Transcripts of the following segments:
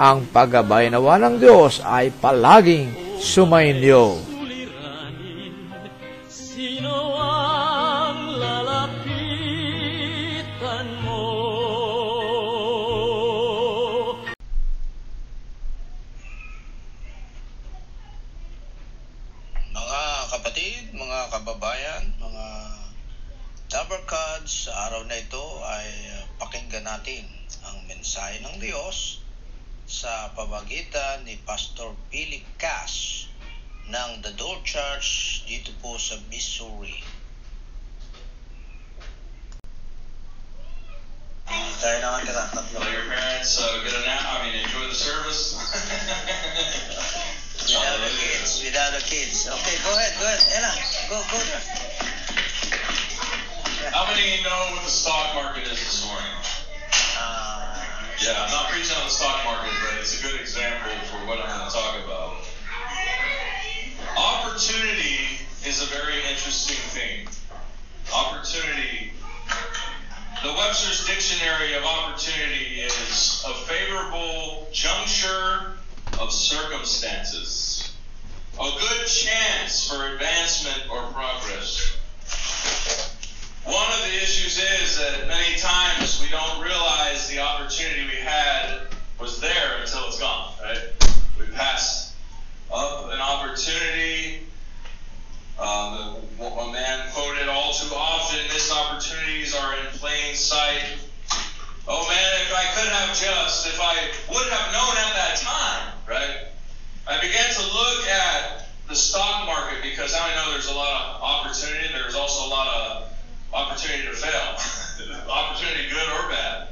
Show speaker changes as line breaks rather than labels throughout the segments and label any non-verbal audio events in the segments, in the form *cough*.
ang paggabay nawa ng Diyos ay palaging sumainyo.
Sa pamagitan ni Pastor Philip Cass ng The Door Church dito po sa Missouri. Tayo naman ka tatlo.
Tell your parents, uh, get a nap. I mean, enjoy the service. *laughs*
Without the kids, without the kids. Okay, go ahead, go ahead. Ella, go, go there.
How many of you know what the stock market is this morning?
Uh,
Yeah, I'm not preaching on the stock market, but it's a good example for what I'm going to talk about. Opportunity is a very interesting thing. Opportunity. The Webster's Dictionary of Opportunity is a favorable juncture of circumstances, a good chance for advancement or progress. One of the issues is that many times we don't realize the opportunity we had was there until it's gone, right? We pass up an opportunity. Um, a man quoted all too often, missed opportunities are in plain sight. Oh man, if I could have just, if I would have known at that time, right? I began to look at the stock market because now I know there's a lot of opportunity. There's also a lot of opportunity to fail, *laughs* opportunity good or bad.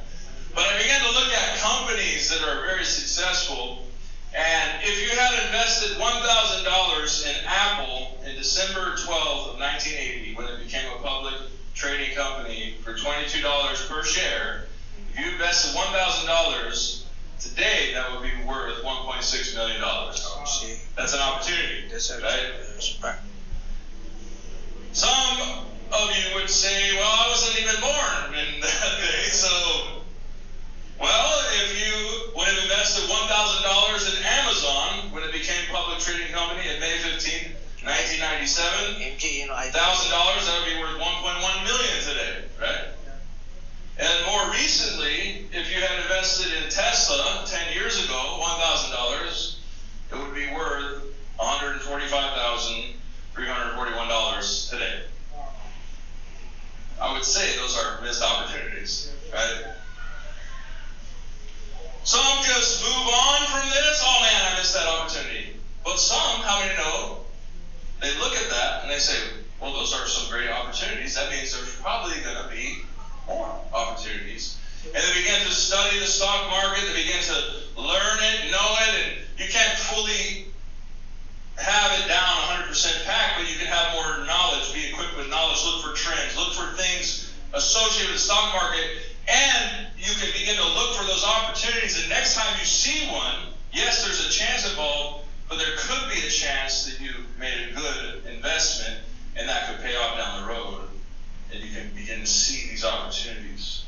But I began to look at companies that are very successful. And if you had invested $1,000 in Apple in December 12th of 1980, when it became a public trading company for $22 per share, if you invested $1,000 today, that would be worth $1.6 million.
see,
That's an opportunity, right? Some of you would say, well, I wasn't even born in *laughs* that day, so. Well, if you would have invested $1,000 in Amazon when it became a public trading company in May 15, 1997,
MG, you know, I
$1,000, that would be worth 1.1 million today, right? And more recently, if you had invested in Tesla a chance that you made a good investment and that could pay off down the road. And you can begin to see these opportunities.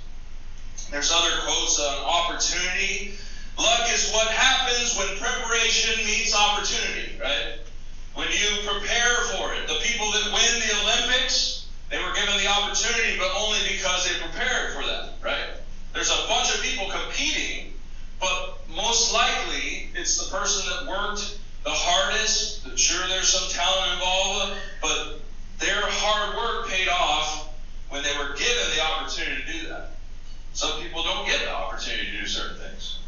There's other quotes on opportunity. Luck is what happens when preparation meets opportunity, right? When you prepare for it. The people that win the Olympics, they were given the opportunity, but only because they prepared for that, right? There's a bunch of people competing, but most likely it's the person that worked the hardest. Sure, there's some talent involved, but their hard work paid off when they were given the opportunity to do that. Some people don't get the opportunity to do certain things.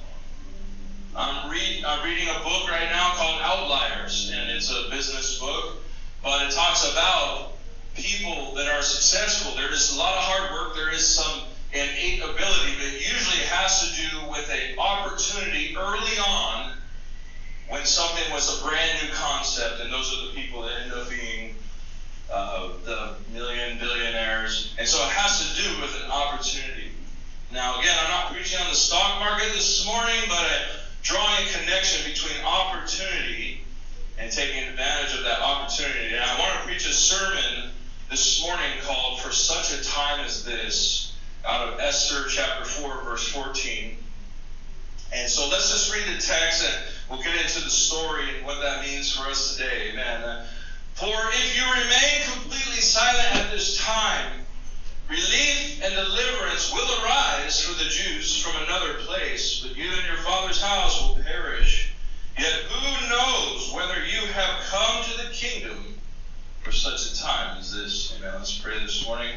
I'm, read, I'm reading a book right now called Outliers, and it's a business book, but it talks about people that are successful. There is a lot of hard work, there is some innate ability, but it usually has to do with an opportunity early on when something was a brand new concept, and those are the people that end up being uh, the million billionaires. And so it has to do with an opportunity. Now, again, I'm not preaching on the stock market this morning, but I'm drawing a connection between opportunity and taking advantage of that opportunity. And I want to preach a sermon this morning called For Such a Time as This out of Esther chapter 4, verse 14. And so let's just read the text and we'll get into the story and what that means for us today. Amen. Uh, for if you remain completely silent at this time, relief and deliverance will arise for the Jews from another place, but you and your father's house will perish. Yet who knows whether you have come to the kingdom for such a time as this? Amen. Let's pray this morning.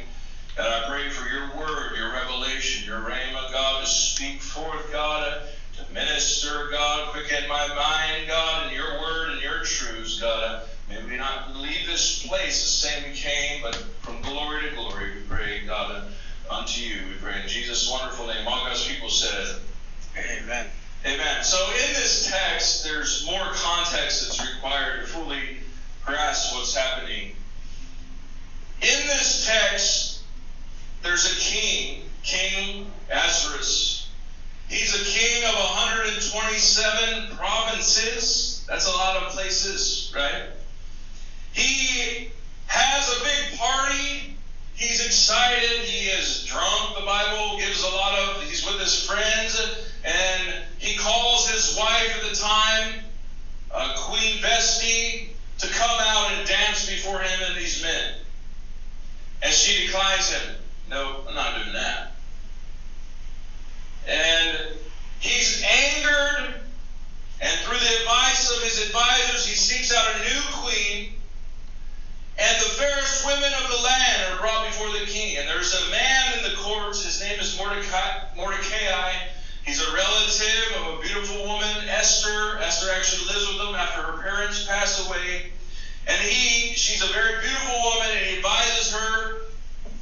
God, I pray for your word, your revelation, your rhema, God, to speak forth, God minister, God. Quicken my mind, God, in your word and your truths, God. May we not leave this place the same we came, but from glory to glory, we pray, God, unto you. We pray in Jesus' wonderful name. All God's people said,
Amen.
Amen. So in this text, there's more context that's required to fully grasp what's happening. In this text, there's a king, King Ahasuerus. He's a king of 127 provinces. That's a lot of places, right? He has a big party. He's excited. He is drunk. The Bible gives a lot of, he's with his friends, and he calls his wife at the time, uh, Queen Vashti, to come out and dance before him and these men. And she declines him. No, I'm not doing that. And he's angered, and through the advice of his advisors, he seeks out a new queen. And the fairest women of the land are brought before the king. And there's a man in the courts. His name is Mordecai. Mordecai. He's a relative of a beautiful woman, Esther. Esther actually lives with him after her parents pass away. And he, she's a very beautiful woman, and he advises her,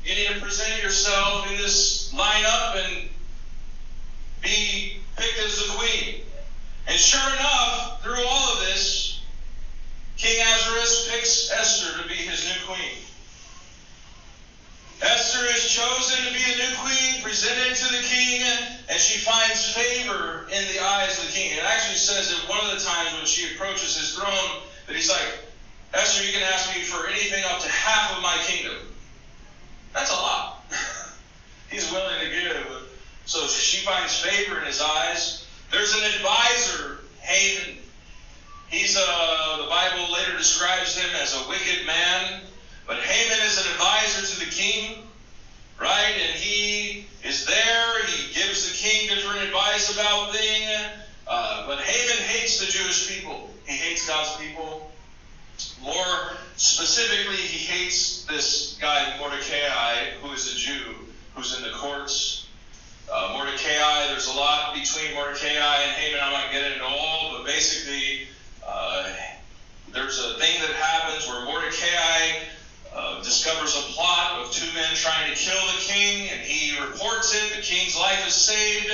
you need to present yourself in this lineup and be picked as the queen. And sure enough, through all of this, King Ahasuerus picks Esther to be his new queen. Esther is chosen to be a new queen, presented to the king, and she finds favor in the eyes of the king. It actually says that one of the times when she approaches his throne, that he's like, Esther, you can ask me for anything up to half of my kingdom. That's a lot. he's willing to give so she finds favor in his eyes. There's an advisor, Haman. He's a, uh, the Bible later describes him as a wicked man, but Haman is an advisor to the king, right? And he is there. He gives the king different advice about things. Uh, but Haman hates the Jewish people. He hates God's people. More specifically, he hates this guy Mordecai, who is a Jew, who's in the courts uh, Mordecai, there's a lot between Mordecai and Haman. I'm not getting into all, but basically, uh, there's a thing that happens where Mordecai uh, discovers a plot of two men trying to kill the king, and he reports it. The king's life is saved.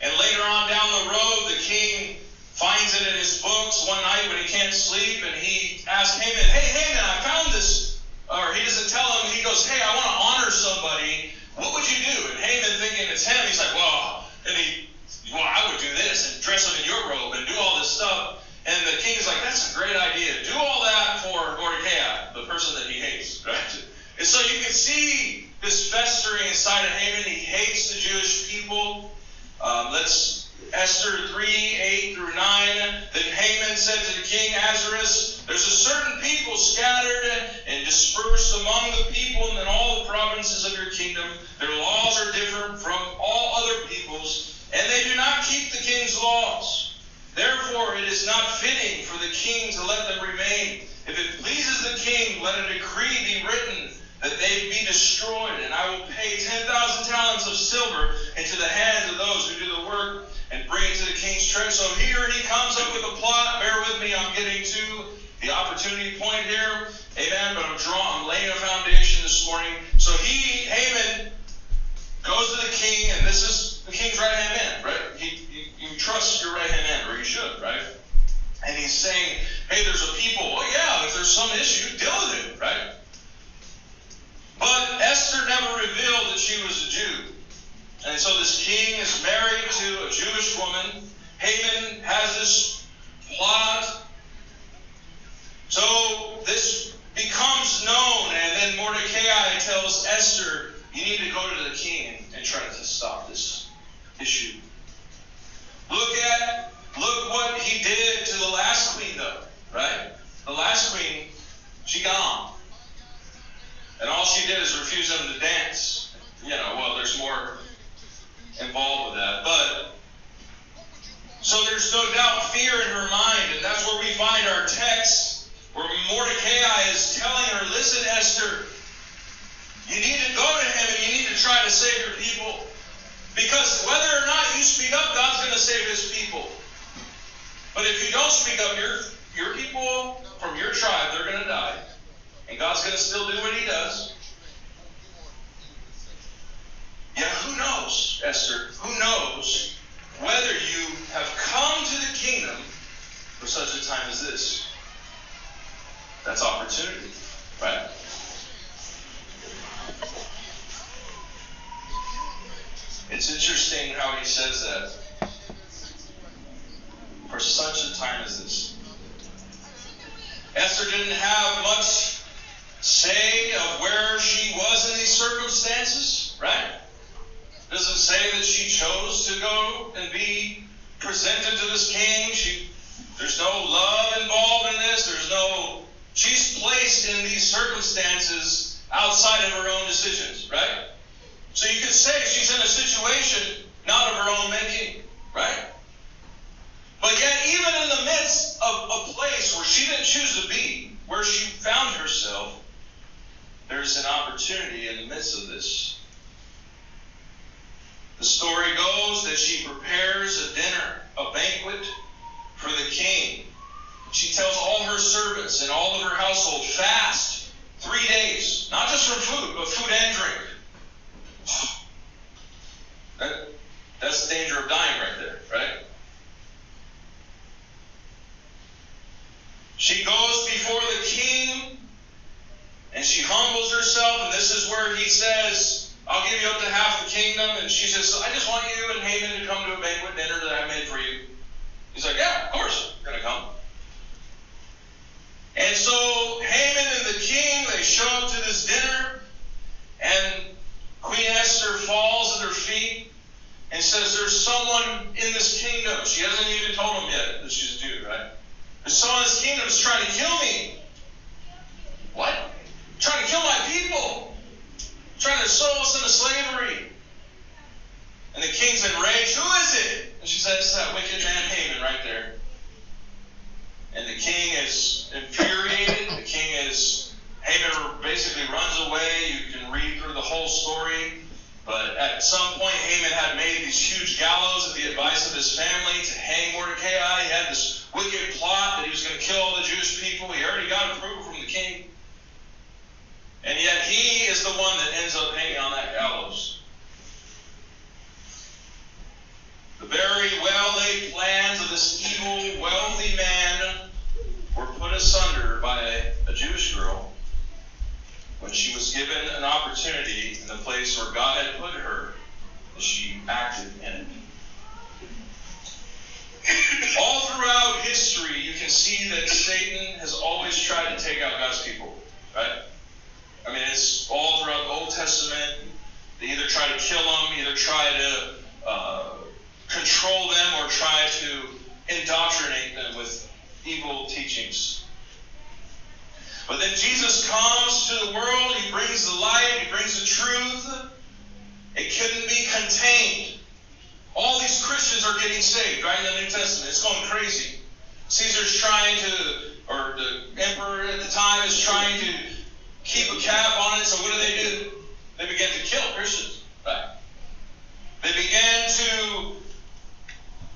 And later on down the road, the king finds it in his books one night when he can't sleep, and he asks Haman, "Hey, Haman, I found this." Or he doesn't tell him. He goes, "Hey, I want to honor somebody. What would you do?" And Haman, thinking it's him, he's like, "Well," and he, "Well, I would do this and dress him in your robe and do all this stuff." And the king's like, "That's a great idea. Do all that for Mordecai, the person that he hates." *laughs* Right? And so you can see this festering inside of Haman. He hates the Jewish people. Um, let's Esther 3, 8 through 9. Then Haman said to the king Ahasuerus, There's a certain people scattered and dispersed among the people and in all the provinces of your kingdom. Their laws are different from all other peoples, and they do not keep the king's laws. Therefore, it is not fitting for the king to let them remain. If it pleases the king, let a decree be written that they be destroyed, and I will pay 10,000 talents of silver into the hands of those who do the work and bring it to the king's treasure. So here he comes up with a plot. Bear with me, I'm getting to the opportunity point here. Amen. But I'm drawing, I'm laying a foundation this morning. So he, Haman, goes to the king, and this is the king's right hand man, right? He, listen, Esther, you need to go to him and you need to try to save your people. Because whether or not you speak up, God's going to save his people. But if you don't speak up, your, your people from your tribe, they're going to die. And God's going to still do what he does. Yeah, who knows, Esther? Who knows whether you have come to the kingdom for such a time as this? That's opportunity, right? It's interesting how he says that. For such a time as this. Esther didn't have much say of where she was in these circumstances, right? Doesn't say that she chose to go and be presented to this king. She, there's no love involved in this. There's no. She's placed in these circumstances outside of her own decisions, right? So you could say she's in a situation not of her own making, right? But yet, even in the midst of a place where she didn't choose to be, where she found herself, there's an opportunity in the midst of this. The story goes that she prepares a dinner, a banquet for the king. She tells all her servants and all of her household, fast three days, not just from food, but food and drink. *sighs* That, that's the danger of dying right there, right? She goes before the king and she humbles herself, and this is where he says, I'll give you up to half the kingdom. And she says, I just want you and Haman to come to a banquet dinner that I made for you. He's like, Yeah, of course, you're going to come. And so Haman and the king, they show up to this dinner, and Queen Esther falls at her feet and says, There's someone in this kingdom. She hasn't even told him yet that she's a Jew, right? There's someone in this kingdom is trying to kill me. What? Trying to kill my people. Trying to sell us into slavery. And the king's enraged. Who is it? And she says, It's that wicked man Haman right there. And the king is infuriated. The king is, Haman basically runs away. You can read through the whole story. But at some point, Haman had made these huge gallows at the advice of his family to hang Mordecai. He had this wicked plot that he was going to kill all the Jewish people. He already got approval from the king. And yet he is the one that ends up hanging on that gallows. The very well laid plans of this evil, wealthy man were put asunder by a, a Jewish girl when she was given an opportunity in the place where God had put her, she acted in it. All throughout history, you can see that Satan has always tried to take out God's people, right? I mean, it's all throughout the Old Testament. They either try to kill them, either try to uh, control them, or try to indoctrinate them with evil teachings. But then Jesus comes to the world, he brings the light, he brings the truth. It couldn't be contained. All these Christians are getting saved, right, in the New Testament. It's going crazy. Caesar's trying to, or the emperor at the time is trying to keep a cap on it. So what do they do? They begin to kill Christians, right? They began to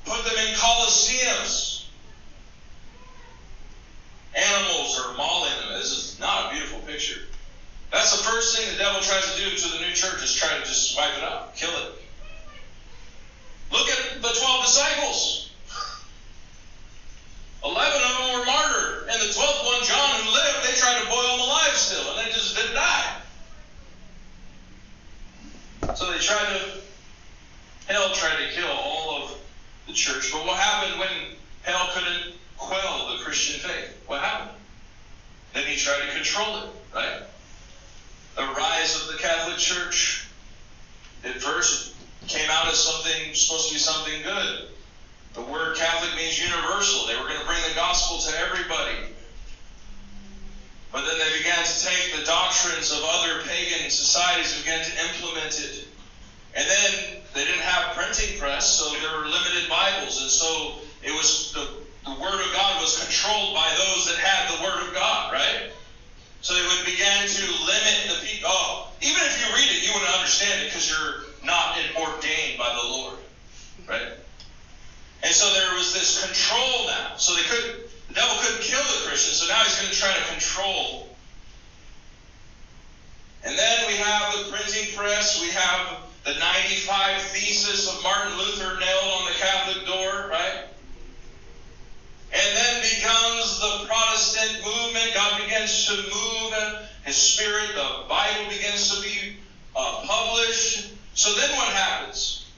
put them in coliseums. Animals are mauling them. This is not a beautiful picture. That's the first thing the devil tries to do to the new church is try to just wipe it out, kill it. Look at the 12 disciples. 11 of them were martyred. And the 12th one, John, who lived, they tried to boil him alive still, and they just didn't die. So they tried to, hell tried to kill all of the church. But what happened when hell couldn't quell the Christian faith? What happened? Then he tried to control it, right? The rise of the Catholic Church at first came out as something supposed to be something good. The word Catholic means universal. They were going to bring the gospel to everybody. But then they began to take the doctrines of other pagan societies and began to implement it. And then they didn't have printing press, so there were limited Bibles. And so it was the, the Word of God was controlled by those that had the Word of God, right? So they would begin to limit the people. Oh, even if you read it, you wouldn't understand it because you're not ordained by the Lord, right? And so there was this control now. So they could the devil couldn't kill the Christians, so now he's going to try to control. And then we have the printing press. We have the 95 Thesis of Martin Luther nailed on the Catholic door, right? And then becomes the Protestant movement. God begins to move His Spirit. The Bible begins to be uh, published. So then what happens?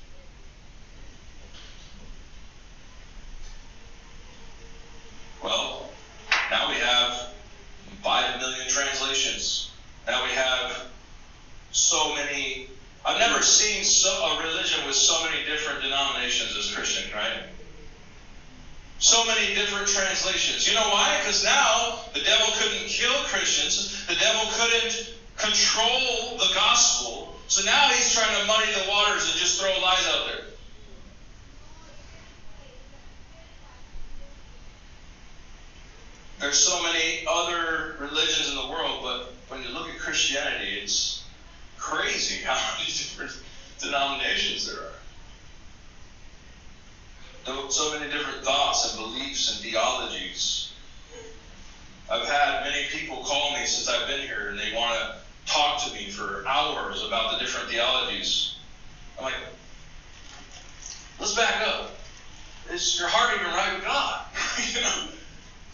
Well, now we have 5 million translations. Now we have so many. I've never seen so, a religion with so many different denominations as Christian, right? So many different translations. You know why? Because now the devil couldn't kill Christians, the devil couldn't control the gospel. So now he's trying to muddy the waters and just throw lies out there. There's so many other religions in the world, but when you look at Christianity, it's crazy how *laughs* many different denominations there are. So many different thoughts and beliefs and theologies. I've had many people call me since I've been here, and they want to talk to me for hours about the different theologies. I'm like, let's back up. Is your heart even right with God? *laughs* you know,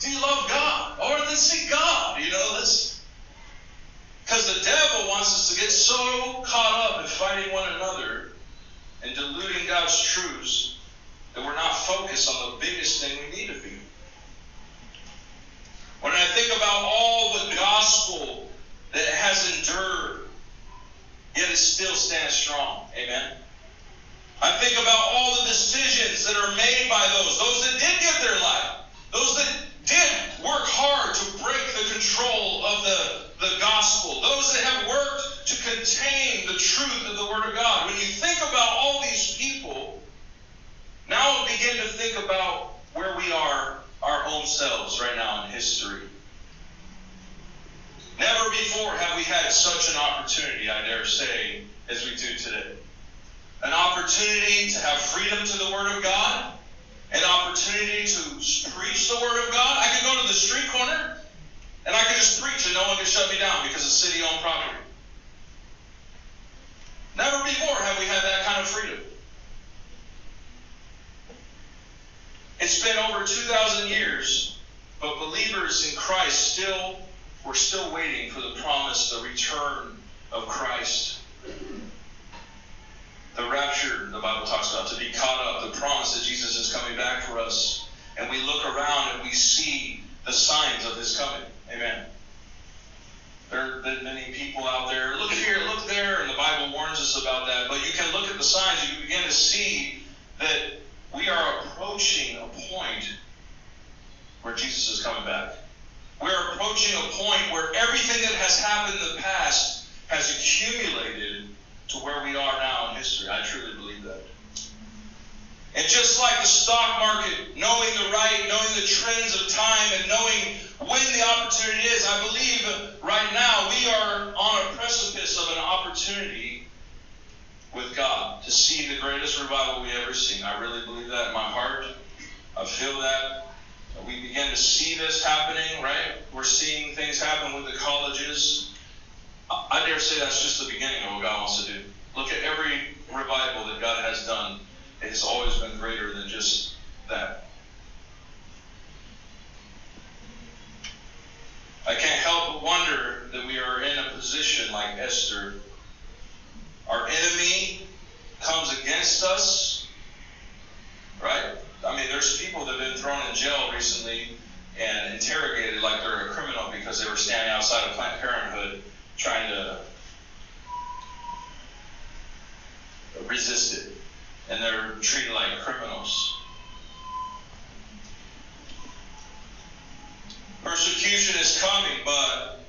do you love God? Or let's see God. You know, let's. Because the devil wants us to get so caught up in fighting one another and diluting God's truths that we're not focused on the biggest thing we need to be. When I think about all the gospel that has endured, yet it still stands strong. Amen. I think about all the decisions that are made by those, those that did give their life, those that did work hard to break the control of the, the gospel, those that have worked to contain the truth of the Word of God. When you think about all these people, now begin to think about where we are, our own selves right now in history. Never before have we had such an opportunity, I dare say, as we do today. An opportunity to have freedom to the Word of God an opportunity to preach the Word of God. I could go to the street corner and I could just preach and no one could shut me down because it's city owned property. Never before have we had that kind of freedom. It's been over 2,000 years, but believers in Christ still, we're still waiting for the promise, the return of Christ the rapture the Bible talks about, to be caught up, the promise that Jesus is coming back for us. And we look around and we see the signs of his coming. Amen. There have been many people out there, look here, look there, and the Bible warns us about that. But you can look at the signs, you begin to see that we are approaching a point where Jesus is coming back. We're approaching a point where everything that has happened in the past has accumulated to where we are now in history. I truly believe that. And just like the stock market, knowing the right, knowing the trends of time and knowing when the opportunity is. I believe right now we are on a precipice of an opportunity with God to see the greatest revival we ever seen. I really believe that in my heart. I feel that. We begin to see this happening, right? We're seeing things happen with the colleges. I dare say that's just the beginning of what God wants to do. Look at every revival that God has done. It has always been greater than just that. I can't help but wonder that we are in a position like Esther. Our enemy comes against us, right? I mean, there's people that have been thrown in jail recently and interrogated like they're a criminal because they were standing outside of Planned Parenthood trying to resist it. And they're treated like criminals. Persecution is coming, but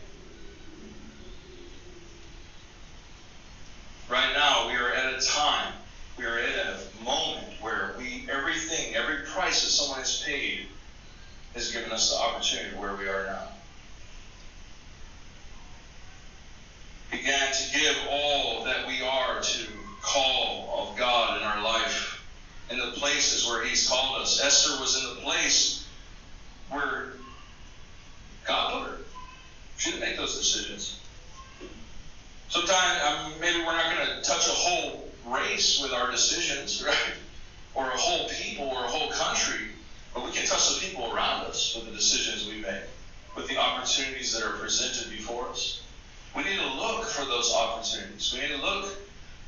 right now we are at a time, we are at a moment where we everything, every price that someone has paid has given us the opportunity where we are now. Began to give all that we are to call of God in our life in the places where He's called us. Esther was in the place where God put her. Didn't make those decisions. Sometimes um, maybe we're not going to touch a whole race with our decisions, *laughs* right? Or a whole people or a whole country, but we can touch the people around us with the decisions we make, with the opportunities that are presented before us. We need to look for those opportunities. We need to look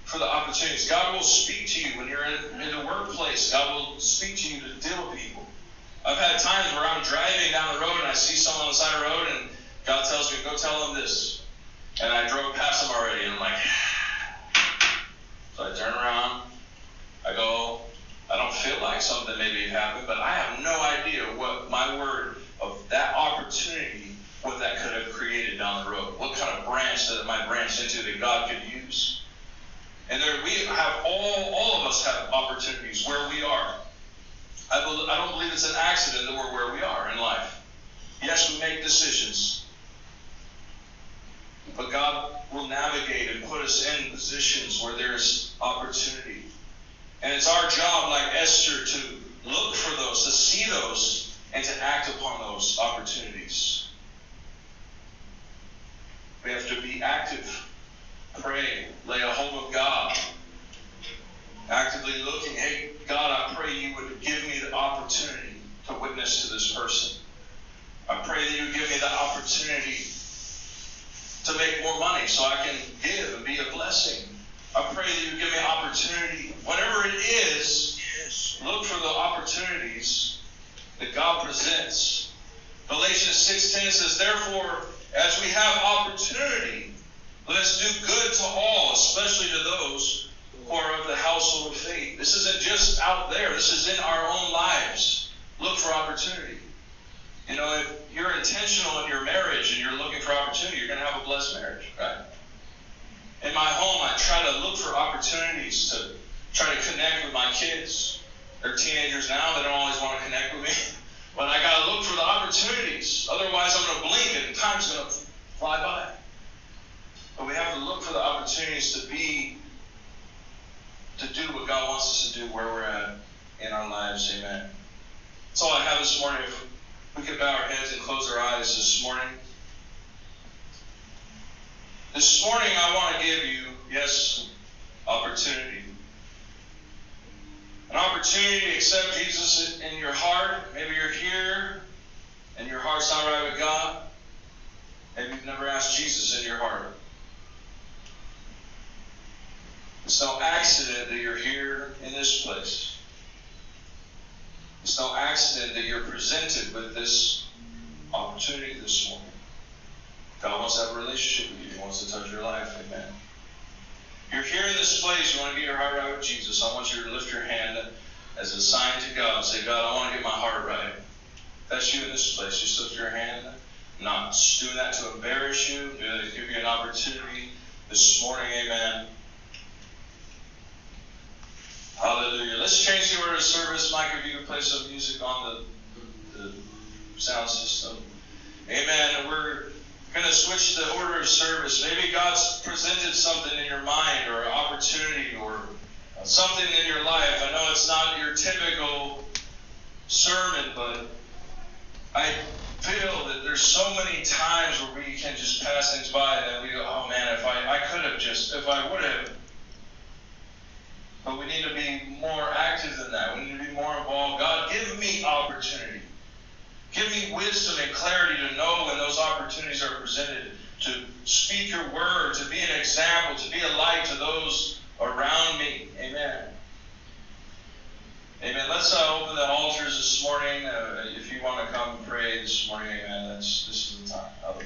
for the opportunities. God will speak to you when you're in, in the workplace. God will speak to you to deal with people. I've had times where I'm driving down the road and I see someone on the side of the road and God tells me, go tell them this. And I drove past them already and I'm like, *sighs* so I turn around, I go, I don't feel like something maybe happened, but I have no idea what my word of that opportunity, what that could have created down the road. What kind of branch that might branch into that God could use. And there we have all all of us have opportunities where we are. I, believe, I don't believe it's an accident that we're where we are in life. Yes, we make decisions. But God will navigate and put us in positions where there's opportunity. And it's our job, like Esther, to look for those, to see those, and to act upon those opportunities. We have to be active, pray, lay a hold of God, actively looking, hey, God, I pray you would give me the opportunity to witness to this person. I pray that you would give me the opportunity to make more money so I can give and be a blessing. I pray that you give me opportunity. Whatever it is, yes. look for the opportunities that God presents. Galatians 6.10 says, Therefore, as we have opportunity, let us do good to all, especially to those who are of the household of faith. This isn't just out there, this is in our own lives. Look for opportunity. You know, if you're intentional in your marriage and you're looking for opportunity, you're going to have a blessed marriage, right? In my home, I try to look for opportunities to try to connect with my kids. They're teenagers now, they don't always want to connect with me. *laughs* But I got to look for the opportunities. Otherwise, I'm going to blink and time's going to fly by. But we have to look for the opportunities to be to do what God wants us to do where we're at in our lives. Amen. That's all I have this morning. We could bow our heads and close our eyes this morning. This morning, I want to give you, yes, opportunity. An opportunity to accept Jesus in your heart. Maybe you're here and your heart's not right with God. Maybe you've never asked Jesus in your heart. It's no accident that you're here in this place. It's no accident that you're presented with this opportunity this morning. God wants to have a relationship with you. He wants to touch your life. Amen. You're here in this place. You want to get your heart right with Jesus. I want you to lift your hand as a sign to God say, God, I want to get my heart right. That's you in this place. Just lift your hand. Not doing that to embarrass you. Doing that to give you an opportunity this morning. Amen Hallelujah. Let's change the order of service. Mike, if you can play some music on the, the, the sound system. Amen. We're going to switch the order of service. Maybe God's presented something in your mind or opportunity or something in your life. I know it's not your typical sermon, but I feel that there's so many times where we can just pass things by that we go, oh man, if I, I could have just, if I would have. But we need to be more active than that. We need to be more involved. God, give me opportunity. Give me wisdom and clarity to know when those opportunities are presented, to speak your word, to be an example, to be a light to those around me. Amen. Amen. Let's uh, open the altars this morning. Uh, if you want to come pray this morning, amen. That's this is the time. Hallelujah.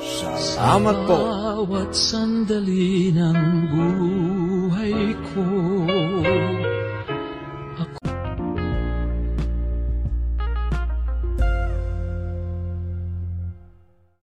Salamat po.
Sa bawat sandali ng buhay ko.